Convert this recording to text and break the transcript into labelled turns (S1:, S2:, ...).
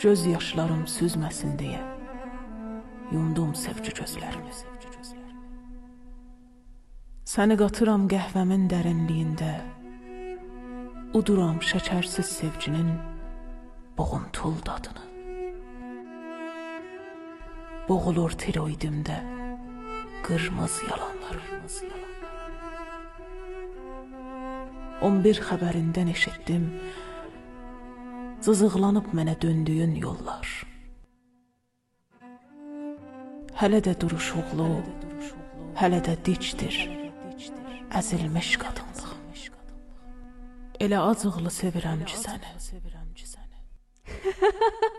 S1: Göz yaşlarım süzməsin deyə yumdum sevgi gözlərimi. Səni qatıram qəhvəmin dərinliyində. Uduram şəkərsiz sevginin boğuntul dadını. Boğulur tiroidimdə qırmız yalanlarımız yalan. 11 xəbərindən eşitdim. Cızıqlanıb mənə döndüyün yollar. Hələ də duruşuqlu, hələ də dicdir. Əzilmiş qadınlıq. Elə acıqlı sevirəm ki səni.